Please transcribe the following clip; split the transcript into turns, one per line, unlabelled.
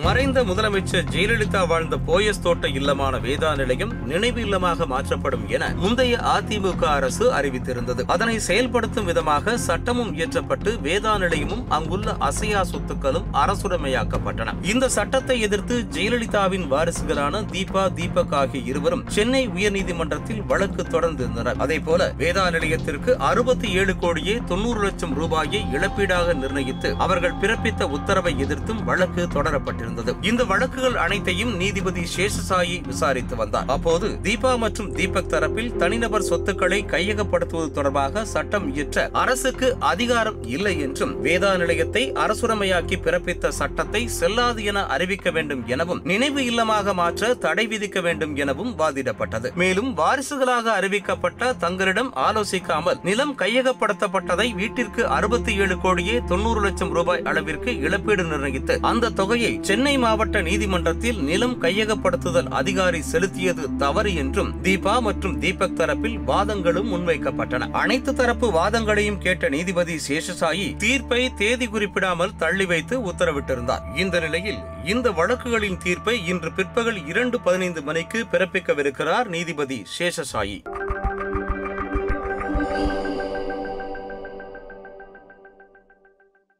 மறைந்த முதலமைச்சர் ஜெயலலிதா வாழ்ந்த போயஸ் தோட்ட இல்லமான வேதா நிலையம் நினைவு இல்லமாக மாற்றப்படும் என முந்தைய அதிமுக அரசு அறிவித்திருந்தது. அதனை செயல்படுத்தும் விதமாக சட்டமும் இயற்றப்பட்டு வேதா நிலையமும் அங்குள்ள அசையா சொத்துக்களும் அரசுடைமையாக்கப்பட்டன. இந்த சட்டத்தை எதிர்த்து ஜெயலலிதாவின் வாரிசுகளான தீபா தீபக் ஆகிய இருவரும் சென்னை உயர்நீதிமன்றத்தில் வழக்கு தொடர்ந்திருந்தனர். அதேபோல வேதா நிலையத்திற்கு அறுபத்தி ஏழு கோடியே தொண்ணூறு லட்சம் ரூபாயை இழப்பீடாக நிர்ணயித்து அவர்கள் பிறப்பித்த உத்தரவை எதிர்த்தும் வழக்கு தொடரப்பட்டிருந்தது இந்த வழக்குகள் அனைத்தையும் நீதிபதி சேஷசாயி விசாரித்து வந்தார். அப்போது தீபா மற்றும் தீபக் தரப்பில் தனிநபர் சொத்துக்களை கையகப்படுத்துவது தொடர்பாக சட்டம் இயற்ற அரசுக்கு அதிகாரம் இல்லை என்றும் வேதா நிலையத்தை அரசுடைமையாக்கி பிறப்பித்த சட்டத்தை செல்லாது என அறிவிக்க வேண்டும் எனவும் நினைவு இல்லமாக மாற்ற தடை விதிக்க வேண்டும் எனவும் வாதிடப்பட்டது. மேலும் வாரிசுகளாக அறிவிக்கப்பட்ட தங்களிடம் ஆலோசிக்காமல் நிலம் கையகப்படுத்தப்பட்டதை வீட்டிற்கு அறுபத்தி ஏழு கோடியே தொண்ணூறு லட்சம் ரூபாய் அளவிற்கு இழப்பீடு நிர்ணயித்து அந்த தொகையை சென்னை மாவட்ட நீதிமன்றத்தில் நிலம் கையகப்படுத்துதல் அதிகாரி செலுத்தியது தவறு என்றும் தீபா மற்றும் தீபக் தரப்பில் வாதங்களும் முன்வைக்கப்பட்டன. அனைத்து தரப்பு வாதங்களையும் கேட்ட நீதிபதி சேஷசாயி தீர்ப்பை தேதி குறிப்பிடாமல் தள்ளி வைத்து உத்தரவிட்டிருந்தார். இந்த நிலையில் இந்த வழக்குகளின் தீர்ப்பை இன்று பிற்பகல் இரண்டு பதினைந்து மணிக்கு பிறப்பிக்கவிருக்கிறார் நீதிபதி சேஷசாயி.